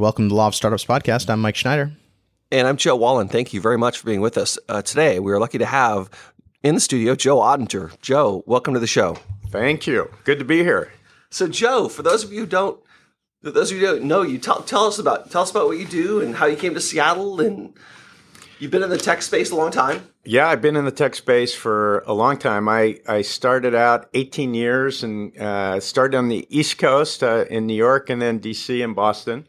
Welcome to the Law of Startups podcast. I'm Mike Schneider. And I'm Joe Wallin. Thank you very much for being with us uh, today. We are lucky to have in the studio Joe Ottinger. Joe, welcome to the show. Thank you. Good to be here. So, Joe, for those of you who don't, those of you who don't know you, tell, tell us about tell us about what you do and how you came to Seattle. And you've been in the tech space a long time. Yeah, I've been in the tech space for a long time. I, I started out 18 years and uh, started on the East Coast uh, in New York and then DC and Boston.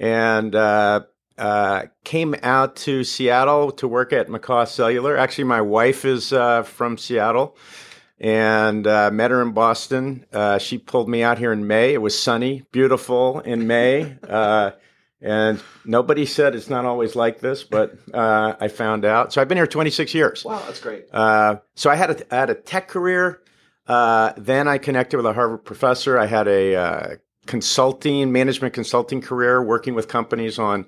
And uh, uh, came out to Seattle to work at McCaw Cellular. Actually, my wife is uh, from Seattle and uh, met her in Boston. Uh, she pulled me out here in May. It was sunny, beautiful in May. Uh, and nobody said it's not always like this, but uh, I found out. So I've been here 26 years. Wow, that's great. so I had a, I had a tech career. then I connected with a Harvard professor. I had a consulting, management consulting career, working with companies on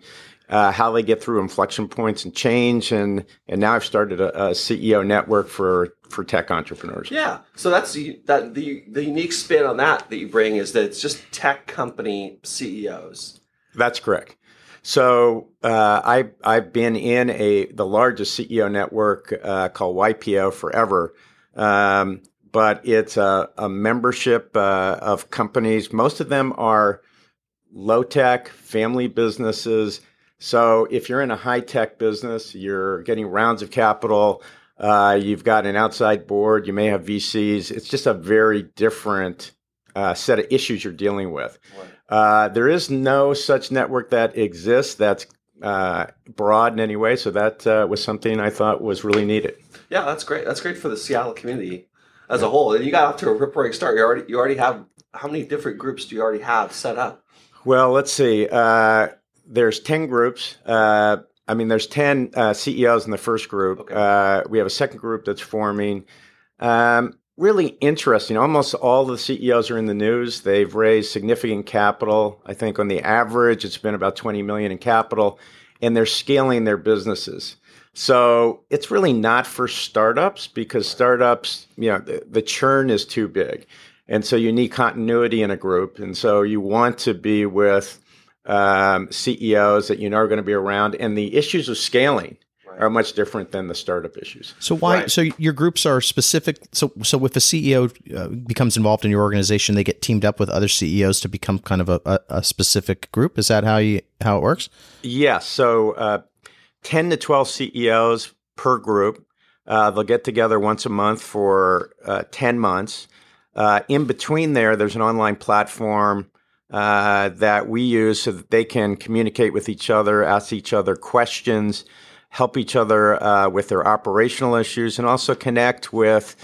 uh, how they get through inflection points and change. And and now I've started a, a, CEO network for for tech entrepreneurs. Yeah, so that's the that the the unique spin on that that you bring is that it's just tech company CEOs. That's correct. So uh, I I've been in a the largest CEO network uh, called YPO forever. Um, but it's a, a membership uh, of companies. Most of them are low tech, family businesses so if you're in a high tech business, you're getting rounds of capital. Uh, you've got an outside board. You may have VCs. It's just a very different uh, set of issues you're dealing with. Uh, there is no such network that exists that's uh, broad in any way. So that uh, was something I thought was really needed. Yeah, that's great. That's great for the Seattle community as a whole. And you got off to a rip roaring start. You already you already have how many different groups do you already have set up? Well, let's see. Uh, there's 10 groups. Uh, I mean, there's 10 uh, CEOs in the first group. Okay. Uh, we have a second group that's forming. Um, really interesting. Almost all the CEOs are in the news. They've raised significant capital. I think on the average, it's been about 20 million in capital, and they're scaling their businesses. So it's really not for startups because startups, you know, the, the churn is too big. And so you need continuity in a group. And so you want to be with um, CEOs that you know are going to be around, and the issues of scaling are much different than the startup issues. So why? Right. So your groups are specific. So so if a CEO uh, becomes involved in your organization, they get teamed up with other CEOs to become kind of a, a, a specific group. Is that how you how it works? Yes. Yeah, so uh, ten to twelve CEOs per group. Uh, they'll get together once a month for uh, ten months. Uh, in between there, there's an online platform uh, that we use so that they can communicate with each other, ask each other questions, help each other uh, with their operational issues, and also connect with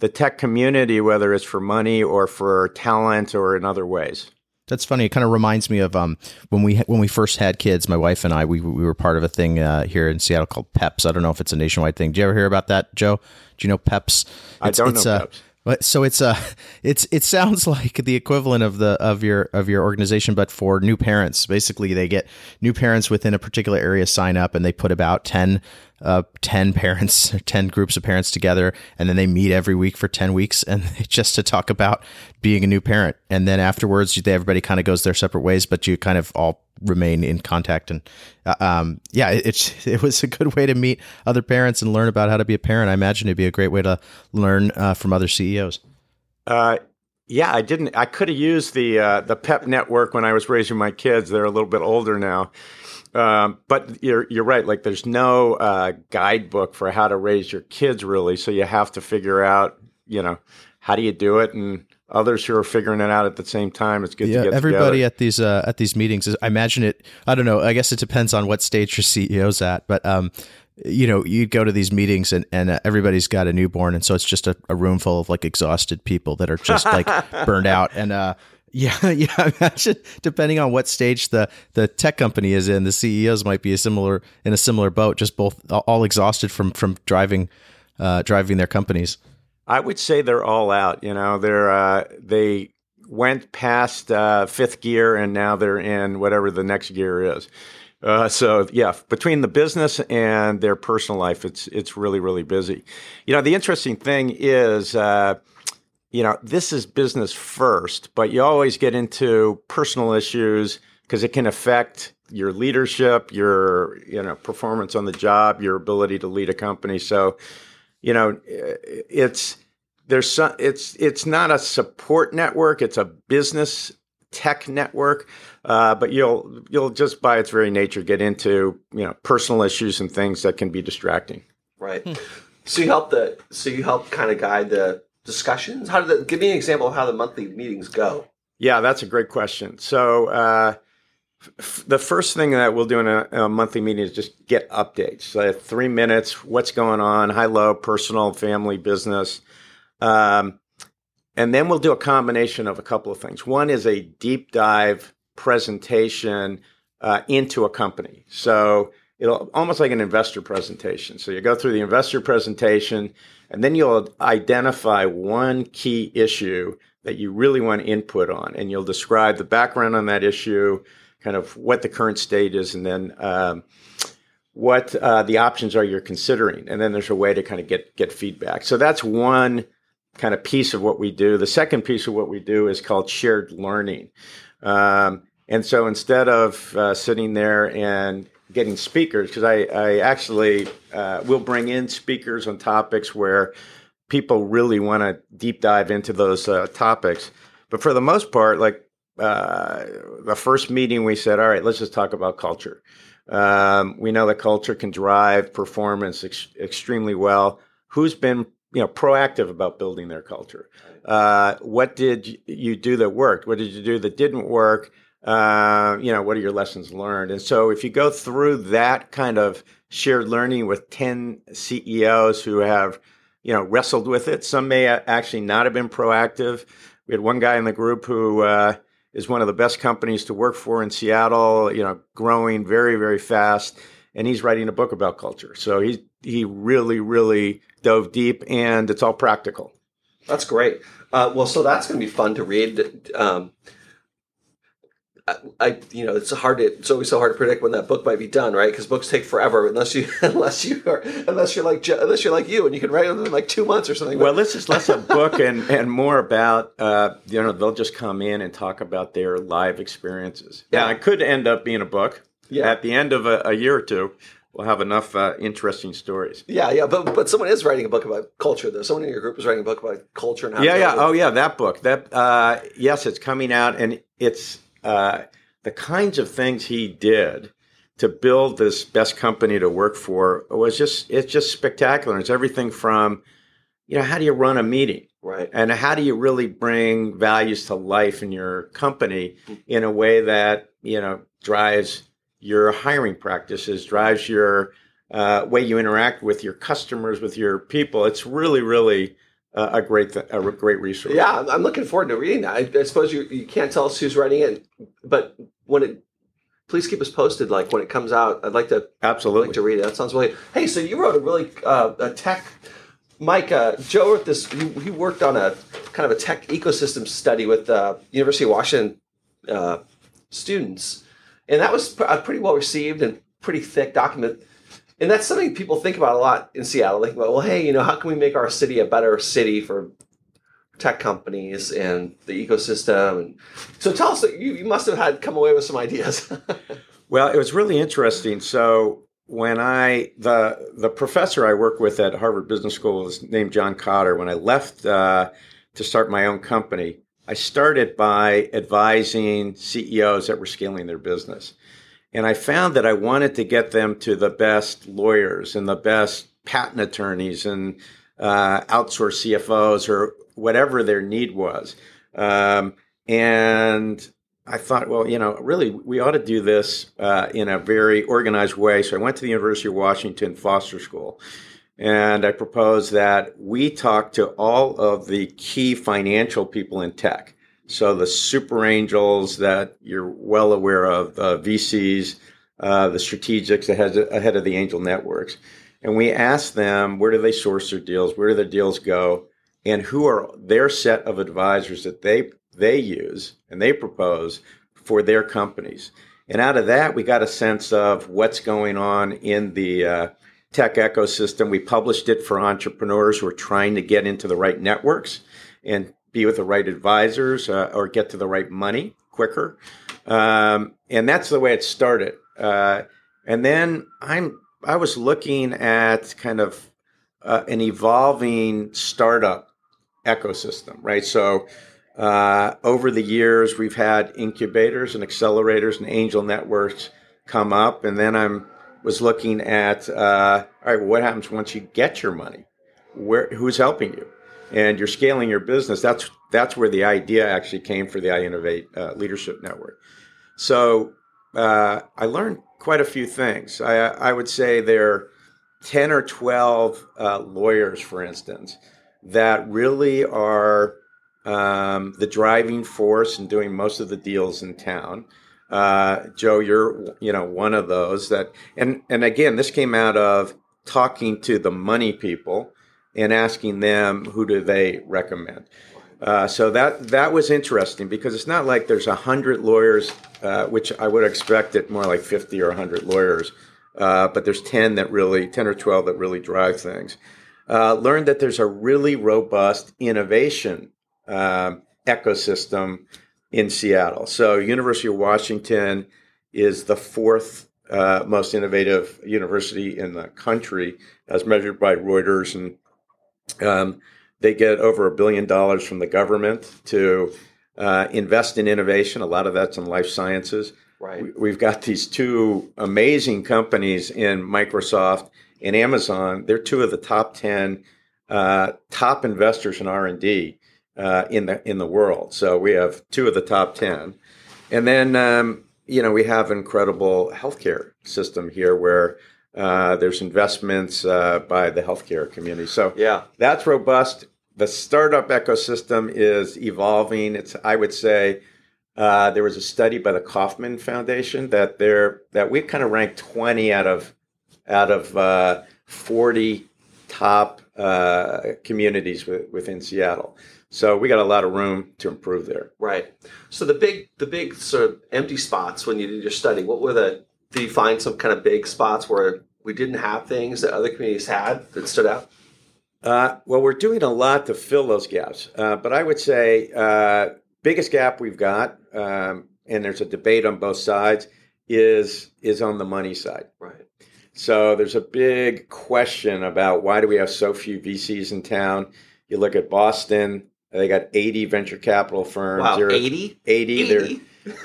the tech community, whether it's for money or for talent or in other ways. That's funny. It kind of reminds me of um, when we when we first had kids. My wife and I we we were part of a thing uh, here in Seattle called Peps. I don't know if it's a nationwide thing. Do you ever hear about that, Joe? Do you know Peps? It's, I don't know uh, Peps. So it's a, uh, it's it sounds like the equivalent of the of your of your organization, but for new parents. Basically, they get new parents within a particular area sign up, and they put about ten uh, 10 parents 10 groups of parents together and then they meet every week for 10 weeks and just to talk about being a new parent. And then afterwards they, everybody kind of goes their separate ways but you kind of all remain in contact. And uh, um, yeah it, it's it was a good way to meet other parents and learn about how to be a parent. I imagine it'd be a great way to learn uh, from other ceos uh, yeah i didn't i could have used the uh, the pep network when i was raising my kids. They're a little bit older now um, but you're you're right. Like there's no uh, guidebook for how to raise your kids, really. So you have to figure out, you know, how do you do it, and others who are figuring it out at the same time. It's good yeah, to get everybody together. at these uh, at these meetings. Is, I imagine it. I don't know. I guess it depends on what stage your CEO's at, but um, you know, you go to these meetings and, and uh, everybody's got a newborn. And so it's just a, a, room full of like exhausted people that are just like burned out. And, uh, yeah, yeah. Imagine depending on what stage the the tech company is in, the CEOs might be a similar in a similar boat, just both all exhausted from from driving uh, driving their companies. I would say they're all out. You know, they're uh, they went past uh, fifth gear and now they're in whatever the next gear is. Uh, so yeah, between the business and their personal life, it's it's really really busy. You know, the interesting thing is uh, you know, this is business first, but you always get into personal issues, because it can affect your leadership, your you know performance on the job, your ability to lead a company. So, you know, it's there's some, it's it's not a support network; it's a business tech network. Uh, but you'll you'll just by its very nature get into you know personal issues and things that can be distracting. Right. so you help the so you help kind of guide the discussions. How did the, give me an example of how the monthly meetings go? Yeah, that's a great question. So. Uh, the first thing that we'll do in a, a monthly meeting is just get updates. So three minutes, what's going on, high, low, personal, family, business. Um, and then we'll do a combination of a couple of things. One is a deep dive presentation uh, into a company. So it'll almost like an investor presentation. So you go through the investor presentation, and then you'll identify one key issue that you really want input on, and you'll describe the background on that issue kind of what the current state is, and then um, what uh, the options are you're considering. And then there's a way to kind of get get feedback. So that's one kind of piece of what we do. The second piece of what we do is called shared learning. Um, and so instead of uh, sitting there and getting speakers, because I, I, actually uh, will bring in speakers on topics where people really want to deep dive into those uh, topics. But for the most part, like uh, the first meeting, we said, all right, let's just talk about culture. Um, we know that culture can drive performance ex- extremely well. Who's been you know proactive about building their culture? Uh, what did you do that worked? What did you do that didn't work? Uh, you know, what are your lessons learned? And so, if you go through that kind of shared learning with ten CEOs who have you know wrestled with it, some may actually not have been proactive. We had one guy in the group who uh, is one of the best companies to work for in Seattle, you know, growing very, very fast. And he's writing a book about culture. So he he really, really dove deep and it's all practical. That's great. Uh, well, so that's going to be fun to read. Um, I, you know, it's hard to, it's always so hard to predict when that book might be done, right? Because books take forever unless you, unless you are, unless you're like, unless you're like you and you can write them in like two months or something. Well, this is less a book and, and more about, uh, you know, they'll just come in and talk about their live experiences. Yeah. it could end up being a book. Yeah. At the end of a, a year or two, we'll have enough uh, interesting stories. Yeah, yeah, but but someone is writing a book about culture. Though someone in your group is writing a book about culture and how. Yeah, yeah, oh yeah, that book. That uh, yes, it's coming out, and it's uh, the kinds of things he did to build this best company to work for was just it's just spectacular. It's everything from you know how do you run a meeting? Right. And how do you really bring values to life in your company in a way that you know drives your hiring practices drives your uh, way you interact with your customers with your people? It's really really uh, a great th- a great resource. Yeah, I'm looking forward to reading that. I, I suppose you you can't tell us who's writing it, but when it please keep us posted. Like when it comes out, I'd like to absolutely like to read it. That sounds really. Hey, so you wrote a really uh, a tech. Mike, uh, Joe wrote this. He, he, worked on a kind of a tech ecosystem study with uh, University of Washington uh, students, and that was pr- pretty well received and pretty thick document and that's something people think about a lot in Seattle. Think about, well, hey, you know, how can we make our city a better city for tech companies and the ecosystem? And so, tell us, you, you must have had come away with some ideas. well, it was really interesting. So, when I the the professor I work with at Harvard Business School is named John Kotter. When I left uh, to start my own company, I started by advising CEOs that were scaling their business. And I found that I wanted to get them to the best lawyers and the best patent attorneys and uh, outsource CFOs or whatever their need was. Um, and I thought, well, you know, really, we ought to do this uh, in a very organized way. So I went to the University of Washington Foster School. And I proposed that we talk to all of the key financial people in tech. So the super angels that you're well aware of, the VCs, uh, the strategics ahead, ahead of the angel networks. And we ask them where do they source their deals, where do their deals go, and who are their set of advisors that they they use and they propose for their companies. And out of that, we got a sense of what's going on in the uh, tech ecosystem. We published it for entrepreneurs who are trying to get into the right networks and be with the right advisors uh, or get to the right money quicker. Um, and that's the way it started. Uh, and then I'm I was looking at kind of uh, an evolving startup ecosystem, right? So uh, over the years, we've had incubators and accelerators and angel networks come up, and then I'm was looking at uh, all right, what happens once you get your money? Where who's helping you? And you're scaling your business. That's that's where the idea actually came for the iInnovate uh, Leadership Network. So uh, I learned quite a few things. I, I would say there are 10 or 12 uh, lawyers, for instance, that really are um, the driving force in doing most of the deals in town. Uh, Joe, you're you know one of those that, and and again, this came out of talking to the money people and asking them who do they recommend. Uh, so that that was interesting because it's not like there's a hundred lawyers, uh, which I would expect it more like fifty or hundred lawyers, uh, but there's ten that really, ten or twelve that really drive things. Uh, learned that there's a really robust innovation um, ecosystem in Seattle. So University of Washington is the fourth uh, most innovative university in the country, as measured by Reuters, and um, they get over a billion dollars from the government to uh, invest in innovation. A lot of that's in life sciences. Right. We've got these two amazing companies in Microsoft and Amazon. They're two of the top ten uh, top investors in R and D uh, in the in the world. So we have two of the top ten, and then um, you know we have incredible healthcare system here where uh, there's investments uh, by the healthcare community. So yeah, that's robust. The startup ecosystem is evolving. It's I would say. Uh, there was a study by the Kauffman Foundation that there that we kind of ranked 20 out of out of uh, 40 top uh, communities within Seattle. So we got a lot of room to improve there. Right. So the big the big sort of empty spots when you did your study, what were the did you find some kind of big spots where we didn't have things that other communities had that stood out? Uh, well, we're doing a lot to fill those gaps, uh, but I would say uh, biggest gap we've got, um, and there's a debate on both sides, is is on the money side. Right. So there's a big question about why do we have so few VCs in town? You look at Boston, they got 80 venture capital firms. Wow, 80? 80. 80?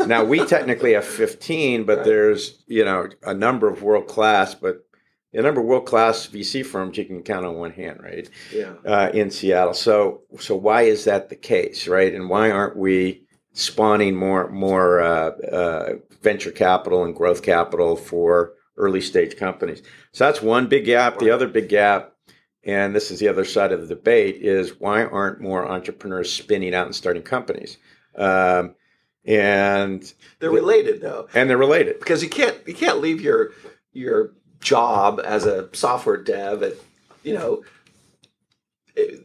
now we technically have 15, but right. there's, you know, a number of world class, but a number of world class VC firms you can count on one hand, right? Yeah. Uh, in Seattle. So so why is that the case, right? And why aren't we spawning more more uh, uh, venture capital and growth capital for early stage companies? So that's one big gap. The other big gap and this is the other side of the debate is why aren't more entrepreneurs spinning out and starting companies um, and they're related though and they're related because you can't you can't leave your your job as a software dev at you know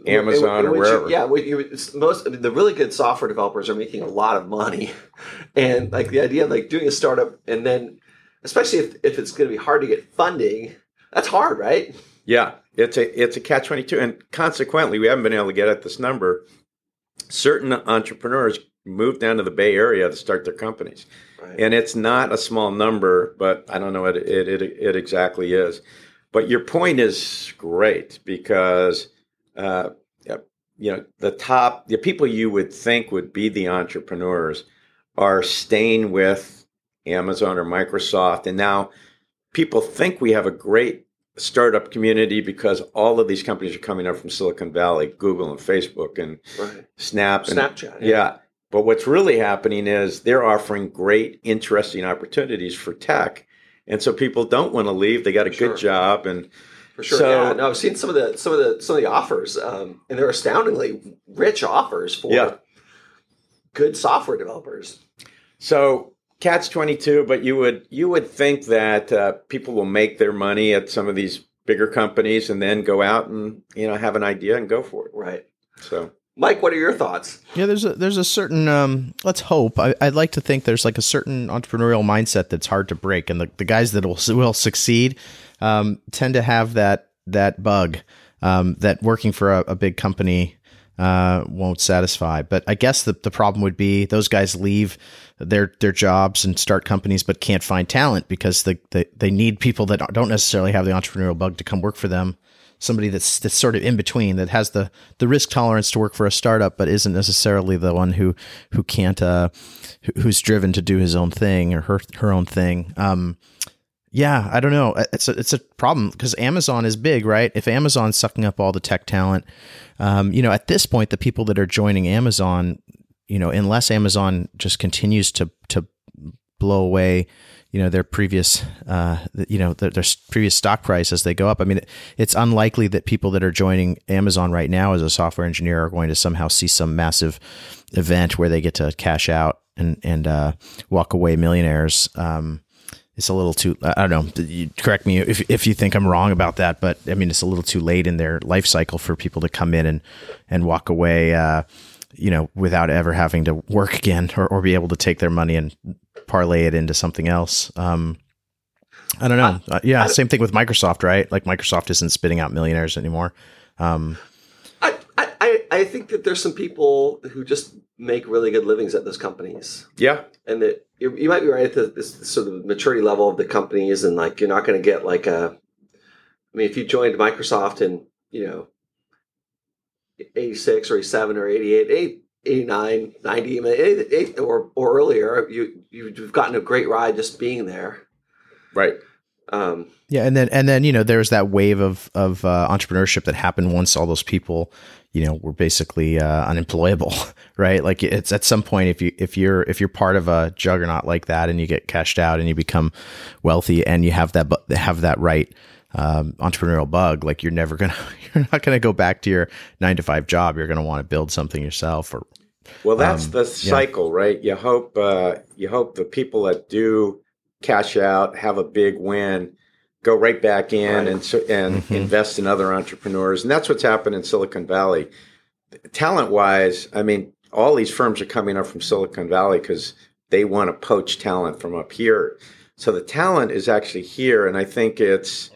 Amazon or wherever. You, yeah, you, most I mean, the really good software developers are making a lot of money, and like the idea of like doing a startup and then, especially if, if it's going to be hard to get funding, that's hard, right? Yeah, it's a it's a catch twenty two, and consequently, we haven't been able to get at this number. Certain entrepreneurs move down to the Bay Area to start their companies, right. and it's not a small number, but I don't know what it, it, it exactly is. But your point is great because uh, you know the top the people you would think would be the entrepreneurs are staying with Amazon or Microsoft, and now people think we have a great startup community because all of these companies are coming up from Silicon Valley, Google and Facebook and right. Snap and Snapchat. Yeah. yeah. But what's really happening is they're offering great, interesting opportunities for tech. And so people don't want to leave. They got a sure. good job and for sure. So, yeah. No, I've seen some of the some of the some of the offers, um, and they're astoundingly rich offers for yeah. good software developers. So catch 22 but you would you would think that uh, people will make their money at some of these bigger companies and then go out and you know have an idea and go for it right so mike what are your thoughts yeah there's a there's a certain um, let's hope I, would like to think there's like a certain entrepreneurial mindset that's hard to break and the, the guys that will, will succeed um, tend to have that that bug um, that working for a, a big company uh, won't satisfy. But I guess the, the problem would be those guys leave their their jobs and start companies, but can't find talent because the, the they need people that don't necessarily have the entrepreneurial bug to come work for them. Somebody that's that's sort of in between that has the the risk tolerance to work for a startup, but isn't necessarily the one who who can't uh, who's driven to do his own thing or her her own thing. Um, yeah, I don't know. It's a it's a problem because Amazon is big, right? If Amazon's sucking up all the tech talent, um, you know, at this point, the people that are joining Amazon, you know, unless Amazon just continues to to blow away, you know, their previous, uh, you know, their, their previous stock price as they go up. I mean, it's unlikely that people that are joining Amazon right now as a software engineer are going to somehow see some massive event where they get to cash out and and uh, walk away millionaires. Um, it's a little too i don't know you correct me if, if you think i'm wrong about that but i mean it's a little too late in their life cycle for people to come in and and walk away uh, you know without ever having to work again or, or be able to take their money and parlay it into something else um, i don't know uh, yeah same thing with microsoft right like microsoft isn't spitting out millionaires anymore um, I, I, I think that there's some people who just make really good livings at those companies. Yeah. And that you, you might be right at the, this sort of maturity level of the companies, and like you're not going to get like a. I mean, if you joined Microsoft in you know, 86 or 87 or 88, 89, 90, I mean, 88, or or earlier, you you've gotten a great ride just being there. Right. Um, yeah, and then and then you know there was that wave of of uh, entrepreneurship that happened once all those people you know were basically uh, unemployable, right? Like it's at some point if you if you're if you're part of a juggernaut like that and you get cashed out and you become wealthy and you have that but have that right um, entrepreneurial bug, like you're never gonna you're not gonna go back to your nine to five job. You're gonna want to build something yourself or. Well, that's um, the cycle, yeah. right? You hope uh, you hope the people that do cash out have a big win go right back in right. and and mm-hmm. invest in other entrepreneurs, and that's what's happened in Silicon Valley. Talent wise, I mean, all these firms are coming up from Silicon Valley because they want to poach talent from up here. So the talent is actually here, and I think it's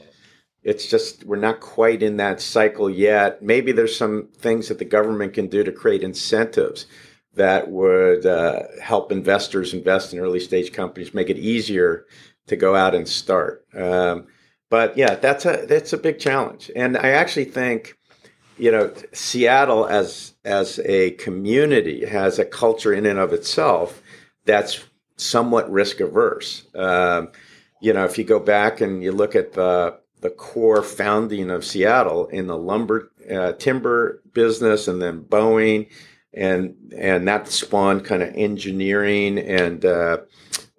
it's just we're not quite in that cycle yet. Maybe there's some things that the government can do to create incentives that would uh, help investors invest in early stage companies, make it easier to go out and start. Um, but yeah, that's a that's a big challenge, and I actually think, you know, Seattle as as a community has a culture in and of itself that's somewhat risk averse. Um, you know, if you go back and you look at the the core founding of Seattle in the lumber uh, timber business, and then Boeing, and and that spawned kind of engineering and uh,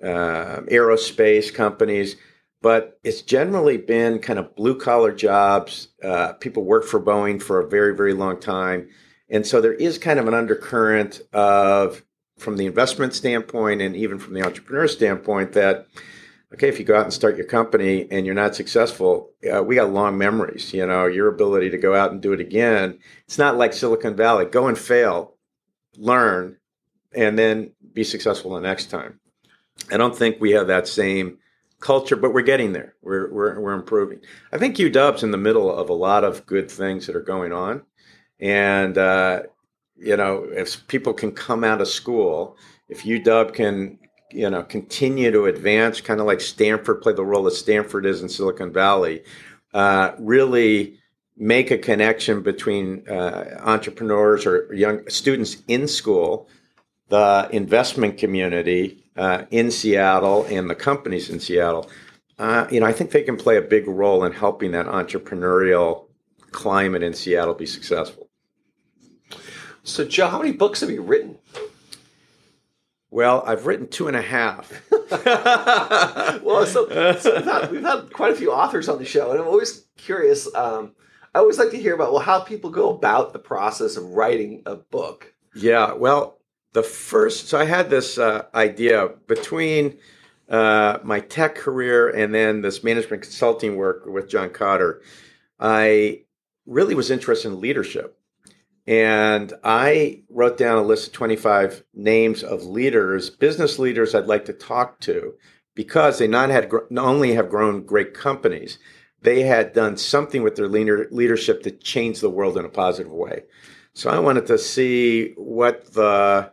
uh, aerospace companies but it's generally been kind of blue collar jobs. Uh, people work for Boeing for a very, very long time. And so there is kind of an undercurrent of, from the investment standpoint and even from the entrepreneur standpoint, that, okay, if you go out and start your company and you're not successful, uh, we got long memories. You know, your ability to go out and do it again. It's not like Silicon Valley. Go and fail, learn, and then be successful the next time. I don't think we have that same culture, but we're getting there. We're, we're, we're improving. I think UW's in the middle of a lot of good things that are going on. And, uh, you know, if people can come out of school, if UW can, you know, continue to advance, kind of like Stanford play the role that Stanford is in Silicon Valley, uh, really make a connection between uh, entrepreneurs or young students in school, the investment community, uh, in Seattle and the companies in Seattle, uh, you know, I think they can play a big role in helping that entrepreneurial climate in Seattle be successful. So, Joe, how many books have you written? Well, I've written two and a half. well, so, so we've, had, we've, had, quite a few authors on the show, and I'm always curious. Um, I always like to hear about well how people go about the process of writing a book. Yeah, well, the first, so I had this uh, idea between uh, my tech career and then this management consulting work with John Kotter. I really was interested in leadership. And I wrote down a list of 25 names of leaders, business leaders I'd like to talk to because they not had not only have grown great companies, they had done something with their leader, leadership to change the world in a positive way. So I wanted to see what the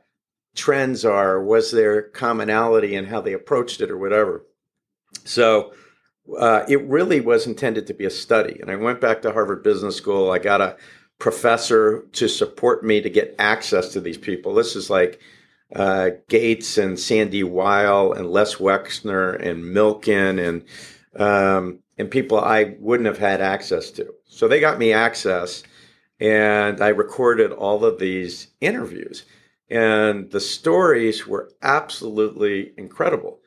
trends are. Was there commonality in how they approached it or whatever? So uh, it really was intended to be a study. And I went back to Harvard Business School. I got a professor to support me to get access to these people. This is like uh, Gates and Sandy Weill and Les Wexner and Milken and um, and people I wouldn't have had access to. So they got me access, and I recorded all of these interviews, and the stories were absolutely incredible.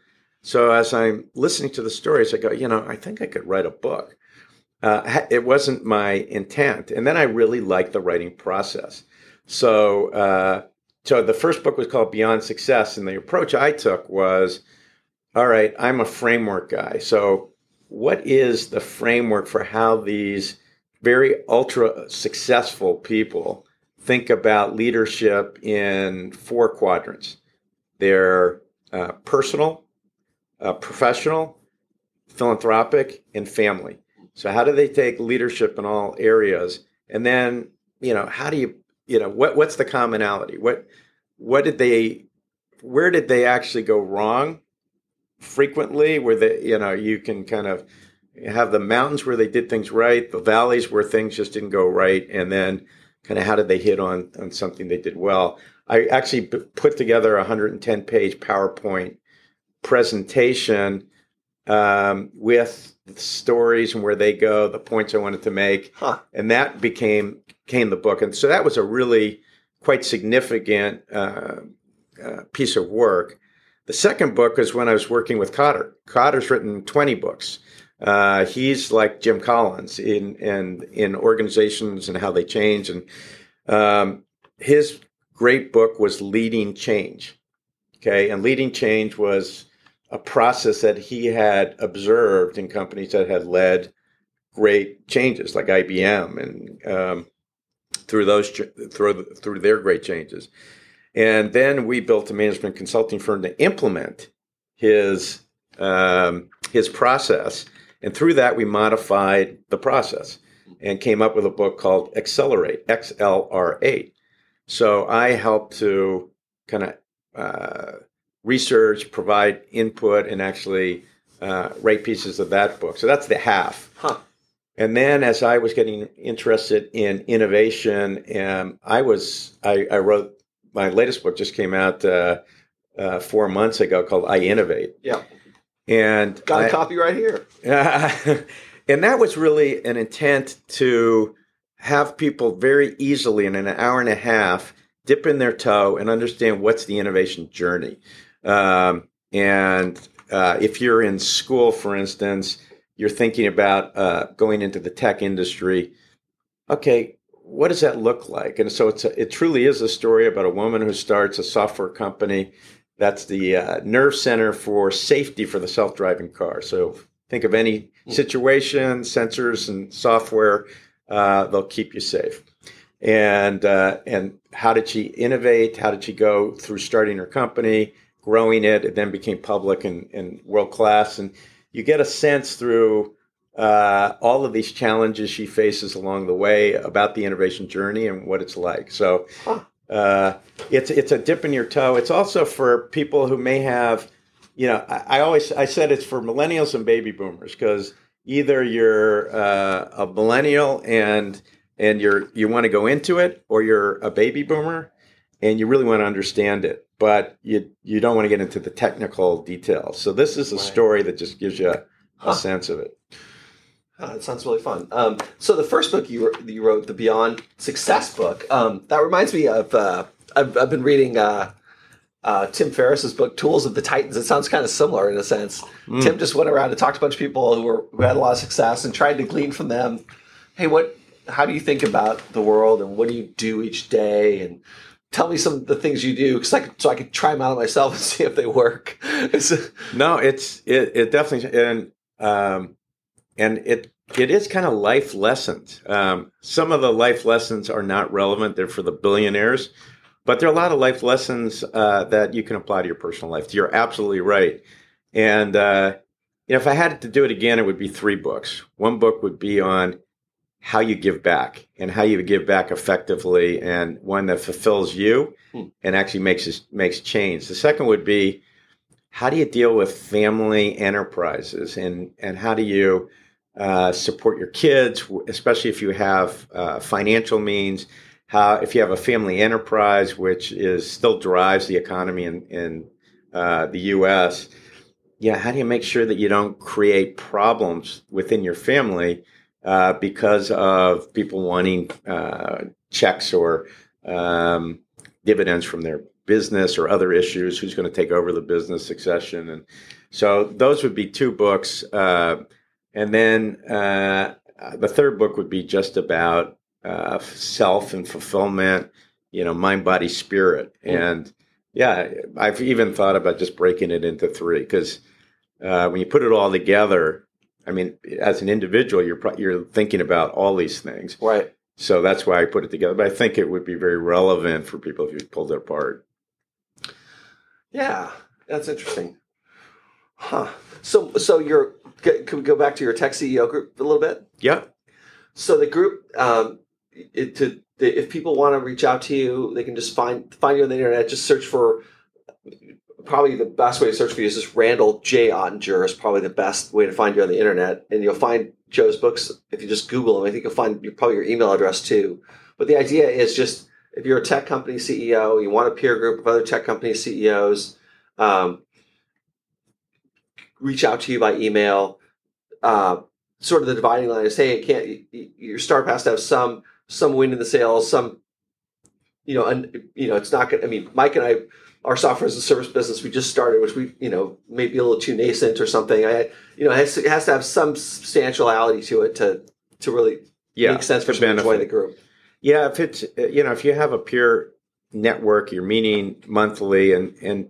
So as I'm listening to the stories, I go, you know, I think I could write a book. Uh, it wasn't my intent, and then I really liked the writing process. So, uh, so the first book was called Beyond Success, and the approach I took was, all right, I'm a framework guy. So, what is the framework for how these very ultra successful people think about leadership in four quadrants? They're uh, personal, uh, professional, philanthropic, and family. So how do they take leadership in all areas? And then, you know, how do you, you know, what what's the commonality? What what did they where did they actually go wrong frequently where they, you know, you can kind of have the mountains where they did things right, the valleys where things just didn't go right, and then kind of how did they hit on on something they did well. I actually put together a 110 page PowerPoint presentation um, with stories and where they go, the points I wanted to make, huh. and that became came the book. And so that was a really quite significant uh, uh, piece of work. The second book is when I was working with Kotter. Kotter's written 20 books. Uh, he's like Jim Collins in, in, in organizations and how they change. And um, his great book was Leading Change. Okay. And Leading Change was a process that he had observed in companies that had led great changes, like IBM, and um, through those through through their great changes. And then we built a management consulting firm to implement his um, his process, and through that we modified the process and came up with a book called Accelerate XLR8. So I helped to kind of uh, research, provide input, and actually uh, write pieces of that book. So that's the half. Huh. And then, as I was getting interested in innovation, and I was I, I wrote my latest book just came out uh, uh, four months ago called iInnovate. Yeah, and got a I, copy right here. and that was really an intent to have people very easily in an hour and a half dip in their toe and understand what's the innovation journey. Um, and uh, if you're in school, for instance, you're thinking about uh, going into the tech industry. Okay, what does that look like? And so it's a, it truly is a story about a woman who starts a software company that's the uh, nerve center for safety for the self-driving car. So think of any hmm. situation, sensors and software, uh, they'll keep you safe. And uh, and how did she innovate? How did she go through starting her company? Growing it. It then became public and, and world class. And you get a sense through uh, all of these challenges she faces along the way about the innovation journey and what it's like. So uh, it's it's a dip in your toe. It's also for people who may have, you know, I, I always I said it's for millennials and baby boomers because either you're uh, a millennial and and you're you want to go into it, or you're a baby boomer and you really want to understand it but you you don't want to get into the technical details. So this is a right. story that just gives you a, huh. a sense of it. Oh, that sounds really fun. Um, so the first book you, you wrote, the Beyond Success book, um, that reminds me of uh, I've, I've, been reading uh, uh, Tim Ferriss's book, Tools of the Titans. It sounds kind of similar in a sense. Mm. Tim just went around and talked to a bunch of people who were who had a lot of success and tried to glean from them. Hey, what? How do you think about the world, and what do you do each day, and tell me some of the things you do because I could, so I could try them out on myself and see if they work. no, it's it, it definitely and um, and it it is kind of life lessons. Um, some of the life lessons are not relevant; they're for the billionaires. But there are a lot of life lessons uh, that you can apply to your personal life. You're absolutely right. And uh, you know, if I had to do it again, it would be three books. One book would be on how you give back and how you give back effectively and one that fulfills you Hmm. and actually makes makes change. The second would be how do you deal with family enterprises and and how do you uh, support your kids, especially if you have uh, financial means. How if you have a family enterprise which is still drives the economy in in uh, the U.S. Yeah, how do you make sure that you don't create problems within your family uh, because of people wanting uh, checks or um, dividends from their business or other issues? Who's going to take over the business succession? And so those would be two books. Uh, and then uh, the third book would be just about uh, self and fulfillment, you know, mind, body, spirit. And yeah, I've even thought about just breaking it into three because uh, when you put it all together, I mean, as an individual, you're pro- you're thinking about all these things. Right. So that's why I put it together. But I think it would be very relevant for people if you pulled it apart. Yeah, that's interesting. Huh. So, so you're. Can we go back to your tech CEO group a little bit? Yeah. So the group, um, it, to the, if people want to reach out to you, they can just find find you on the internet. Just search for. Probably the best way to search for you is just Randall J. Ottinger is probably the best way to find you on the internet, and you'll find Joe's books if you just Google them. I think you'll find probably your email address too. But the idea is just if you're a tech company CEO, you want a peer group of other tech company CEOs, um, reach out to you by email. Uh, sort of the dividing line is, hey, it can't your startup has to have some some wind in the sails, some you know, and you know, it's not going. to I mean, Mike and I, our software as a service business, we just started, which we you know maybe a little too nascent or something. I you know, it has to, it has to have some substantiality to it to to really Yeah. make sense for someone to join the group. Yeah. If it's you know if you have a peer network, you're meeting monthly, and and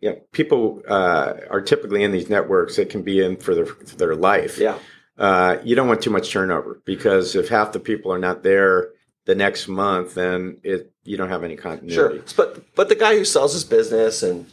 you know, people uh, are typically in these networks that can be in for their for their life. Yeah, uh, you don't want too much turnover because if half the people are not there the next month, then it you don't have any continuity. sure. But but the guy who sells his business and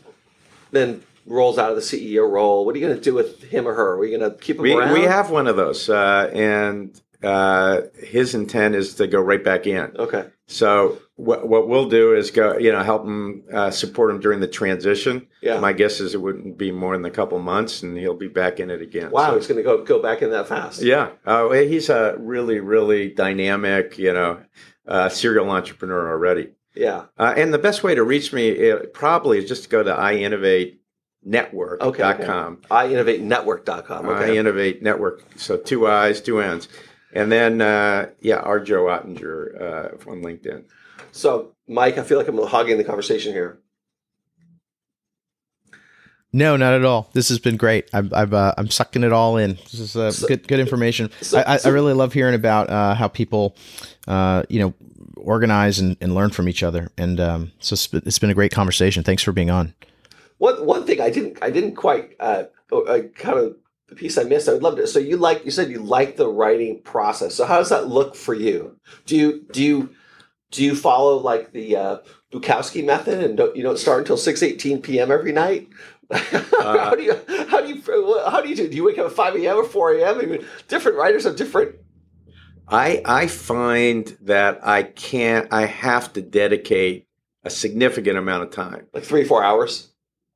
then rolls out of the CEO role, what are you going to do with him or her? Are you going to keep him We around? we have one of those, uh, and uh, his intent is to go right back in. okay. So what what we'll do is go, you know, help him uh, support him during the transition. Yeah. My guess is it wouldn't be more than a couple months, and he'll be back in it again. Wow, So- he's going to go go back in that fast. Yeah, uh, he's a really, really dynamic, you know, uh, serial entrepreneur already. Yeah. Uh, and the best way to reach me uh, probably is just to go to iinnovatenetwork.com. Okay. okay. iInnovateNetwork.com. Okay. I Innovate Network. So two I's, two N's. And then, uh, yeah, our Joe Ottinger uh, on LinkedIn. so, Mike, I feel like I'm hogging the conversation here. No, not at all. This has been great. I'm I'm, uh, I'm sucking it all in. This is uh, So- good good information. so- I, I, so- I really love hearing about uh, how people, uh, you know, organize and, and learn from each other. And um, so it's been, it's been a great conversation. Thanks for being on. One one thing I didn't I didn't quite uh, uh kind of the piece I missed. I would love to. So you like you said you like the writing process. So how does that look for you? Do you do you do you follow like the uh, Bukowski method and don't, you don't start until six eighteen p.m. every night? how do you how do you how do you do? Do you wake up at five a.m. or four a.m.? I mean, different writers have different. I, I find that I can't, I have to dedicate a significant amount of time. Like three four hours.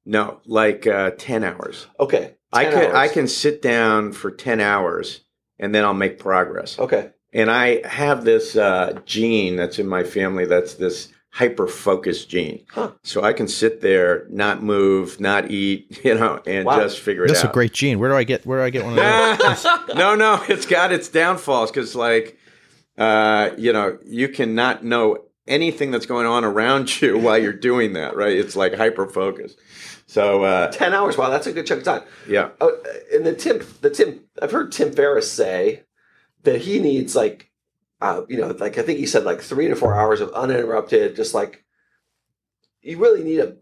No, like uh, 10 hours. Okay, I 10 could I can sit down for 10 hours and then I'll make progress. Okay, And I have this uh, gene that's in my family that's this hyper focused gene. Huh. So I can sit there, not move, not eat, you know, and Wow. just figure it out. That's a great gene. Where do I get where do I get one of those? no, no, it's got its downfalls because, like, uh, you know, you cannot know anything that's going on around you while you're doing that, right? It's like hyper focus. So, uh, ten hours. Wow, that's a good chunk of time. yeah, Oh, and the Tim, the Tim, I've heard Tim Ferriss say that he needs like, uh, you know, like I think he said like three to four hours of uninterrupted, just like you really need a,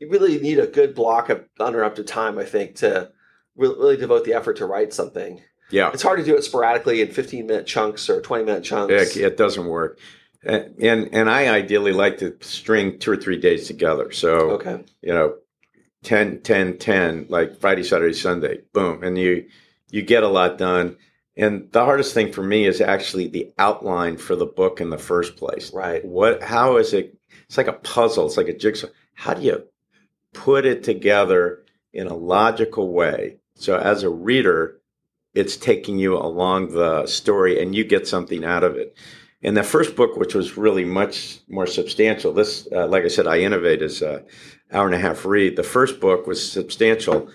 you really need a good block of uninterrupted time. I think to re- really devote the effort to write something. yeah. It's hard to do it sporadically in fifteen minute chunks or twenty minute chunks. It, it doesn't work. And, and and I ideally like to string two or three days together. So Okay, you know 10 10 10 like friday saturday sunday boom and you you get a lot done And the hardest thing for me is actually the outline for the book in the first place. Right. What? How is it? It's like a puzzle. It's like a jigsaw. How do you put it together in a logical way? So as a reader, it's taking you along the story, and you get something out of it. And the first book, which was really much more substantial, this, uh, like I said, I innovate is a hour and a half read. The first book was substantial,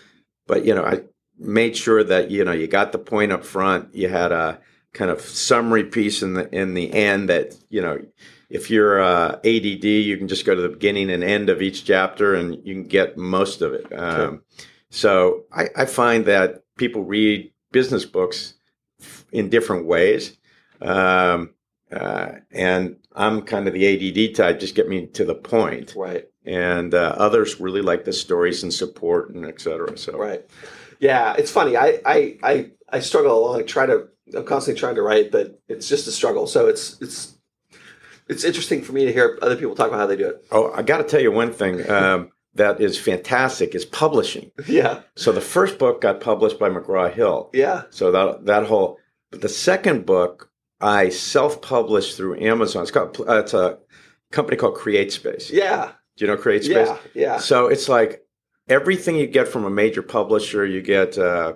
but you know, I made sure that you know you got the point up front. You had a kind of summary piece in the in the end that you know if you're uh, ADD, you can just go to the beginning and end of each chapter, and you can get most of it. Um, so I, I, find that people read business books in different ways, um, uh, and I'm kind of the ADD type. Just get me to the point, right? And uh, others really like the stories and support and et cetera. So right. Yeah, it's funny. I I I, I struggle along. I try to. I'm constantly trying to write, but it's just a struggle. So it's it's it's interesting for me to hear other people talk about how they do it. Oh, I got to tell you one thing um, that is fantastic is publishing. Yeah. So the first book got published by McGraw Hill. Yeah. So that that whole, but the second book I self-published through Amazon. It's called uh, it's a company called CreateSpace. Yeah. Do you know CreateSpace? Yeah. Yeah. So it's like everything you get from a major publisher, you get uh,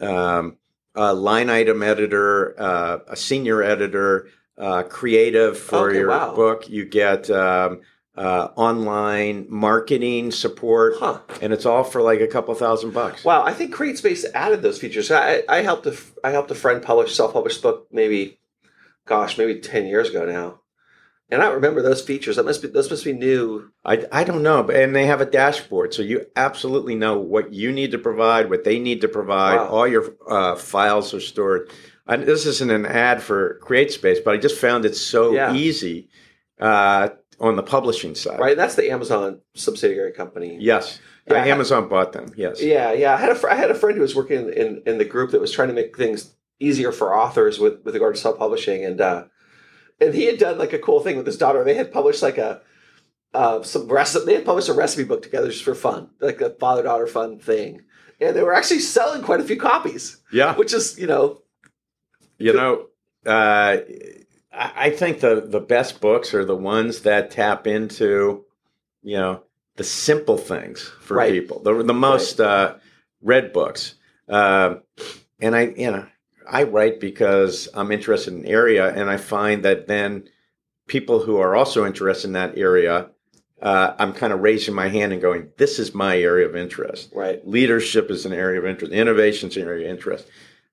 um, a line item editor, uh, a senior editor, uh, creative for okay, your wow. book. You get um, uh, online marketing support, huh. and it's all for like a couple thousand bucks. Wow, I think CreateSpace added those features. I, I helped a I helped a friend publish self published book maybe, gosh, maybe ten years ago now. And I remember those features. That must be those must be new. I, I don't know, but and they have a dashboard, so you absolutely know what you need to provide, what they need to provide. Wow. All your uh, files are stored. I, this isn't an ad for CreateSpace, but I just found it so Yeah. easy uh, on the publishing side. Right, that's the Amazon subsidiary company. Yes, Yeah, Uh, I had- Amazon bought them. Yes. Yeah, yeah. I had a fr- I had a friend who was working in, in, in the group that was trying to make things easier for authors with with regard to self publishing, and uh, and he had done like a cool thing with his daughter. They had published like a uh, some recipe. They had published a recipe book together just for fun, like a father daughter fun thing, and they were actually selling quite a few copies, Yeah. which is you know You know, uh, I think the the best books are the ones that tap into, you know, the simple things for Right. people. The the most uh, read books, um, and I you know I write because I'm interested in an area, and I find that then people who are also interested in that area. Uh, I'm kind of raising my hand and going, "This is my area of interest." right. leadership is an area of interest innovation is an area of interest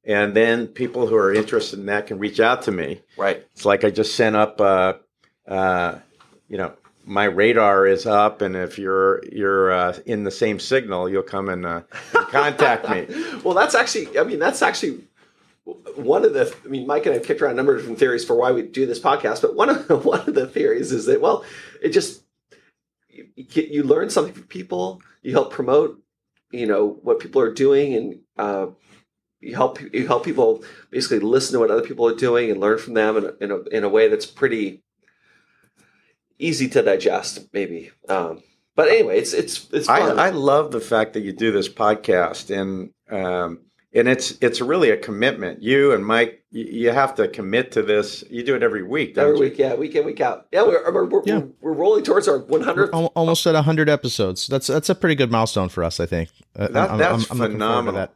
and then people who are interested in that can reach out to me Right. it's like i just sent up uh, uh, you know my radar is up and if you're you're uh, in the same signal you'll come and, uh, and contact me well, that's actually, I mean, that's actually one of the. I mean, Mike and I have kicked around a number of different theories for why we do this podcast, but one of the, one of the theories is that well, it just you, you learn something from people, you help promote, you know, what people are doing, and uh, you help you help people basically listen to what other people are doing and learn from them in a, in a, in a way that's pretty easy to digest, maybe. Um, but anyway, it's it's it's I. I love the fact that you do this podcast and um, and it's it's really a commitment you and mike you, you have to commit to this you do it every week don't Every you? week, yeah, week in, week out. Yeah, we're we're, we're, Yeah. we're rolling towards our 100th. Al- almost at 100 episodes. That's that's a pretty good milestone for us, I think. Uh, That- that's looking forward to phenomenal. that.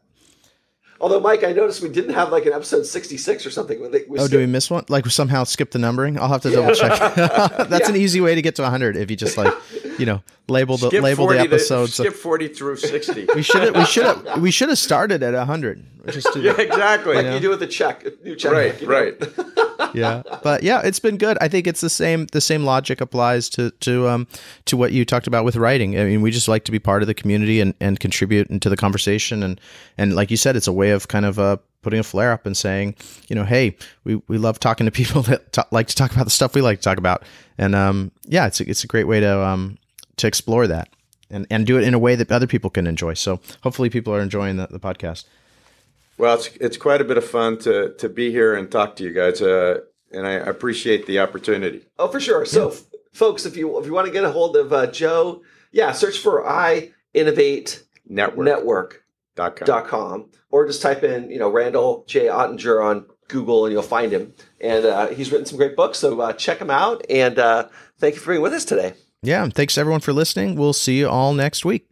Although, Mike, I noticed we didn't have like an episode 66 or something. We, we Oh, do we miss one? Like we somehow skip the numbering? I'll have to double check. That's an easy way to get to 100 if you just like, you know, label the skip label the 40 to- episodes. skip 40 through 60 we should have we should have we should have started at 100. Just to, yeah exactly like you do with the check, new check. right you know? right yeah but yeah it's been good i think it's the same the same logic applies to to um to what you talked about with writing i mean we just like to be part of the community and and contribute into the conversation and and like you said it's a way of kind of uh putting a flare up and saying you know hey we we love talking to people that ta- like to talk about the stuff we like to talk about and um yeah it's a, it's a great way to um to explore that and, and do it in a way that other people can enjoy. So hopefully people are enjoying the, the podcast. Well, it's, it's quite a bit of fun to, to be here and talk to you guys. Uh, and I appreciate the opportunity. Oh, for sure. So yeah. folks, if you, if you want to get a hold of uh, Joe, yeah, search for I innovate network, network dot com. com or just type in, you know, Randall J Ottinger on Google and you'll find him. And uh, he's written some great books. So uh, check him out. And uh, thank you for being with us today. Yeah. Thanks everyone for listening. We'll see you all next week.